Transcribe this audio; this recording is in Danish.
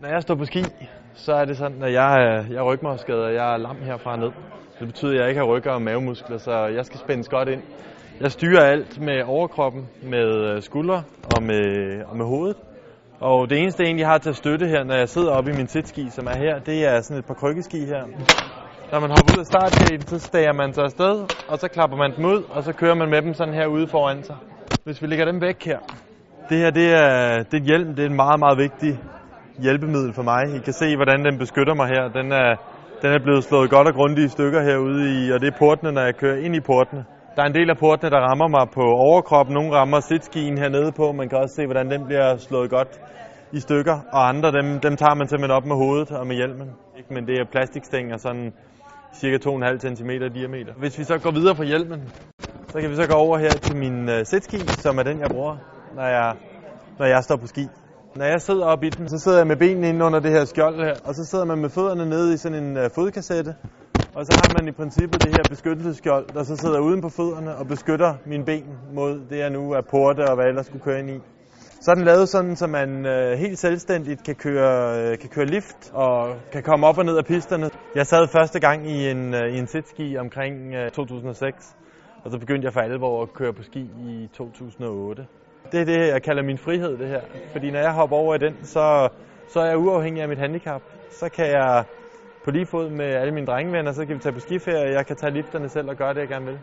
Når jeg står på ski, så er det sådan, at jeg øh, jeg er rygmarvsskadet, og jeg er lam herfra ned. Det betyder, at jeg ikke har rygger og mavemuskler, så jeg skal spændes godt ind. Jeg styrer alt med overkroppen, med øh, skuldre og med, og med hovedet. Og det eneste jeg egentlig, har til at støtte her, når jeg sidder oppe i min sitski, som er her, det er sådan et par krykkeski her. Når man hopper ud af startgaten, så stager man sig afsted, og så klapper man dem ud, og så kører man med dem sådan her ude foran sig. Hvis vi lægger dem væk her. Det her, det er, det er et hjelm, det er en meget, meget vigtig hjælpemiddel for mig. I kan se, hvordan den beskytter mig her. Den er, den er blevet slået godt og grundigt i stykker herude i, og det er portene, når jeg kører ind i portene. Der er en del af portene, der rammer mig på overkroppen. Nogle rammer sitskien hernede på. Man kan også se, hvordan den bliver slået godt i stykker. Og andre, dem, dem tager man simpelthen op med hovedet og med hjelmen. Men det er plastikstænger, sådan cirka 2,5 cm i diameter. Hvis vi så går videre fra hjelmen, så kan vi så gå over her til min uh, sitski, som er den, jeg bruger, når jeg, når jeg står på ski. Når jeg sidder oppe i den, så sidder jeg med benene inde under det her skjold her, og så sidder man med fødderne nede i sådan en uh, fodkassette. Og så har man i princippet det her beskyttelsesskjold, der så sidder uden på fødderne og beskytter mine ben mod det, jeg nu er porte og hvad ellers skulle køre ind i. Så er den lavet sådan, så man øh, helt selvstændigt kan køre, øh, kan køre lift og kan komme op og ned af pisterne. Jeg sad første gang i en, øh, i en sitski omkring øh, 2006, og så begyndte jeg for alvor at køre på ski i 2008. Det er det, jeg kalder min frihed, det her. Fordi når jeg hopper over i den, så, så er jeg uafhængig af mit handicap. Så kan jeg på lige fod med alle mine drengevenner, så kan vi tage på skiferie, jeg kan tage lifterne selv og gøre det, jeg gerne vil.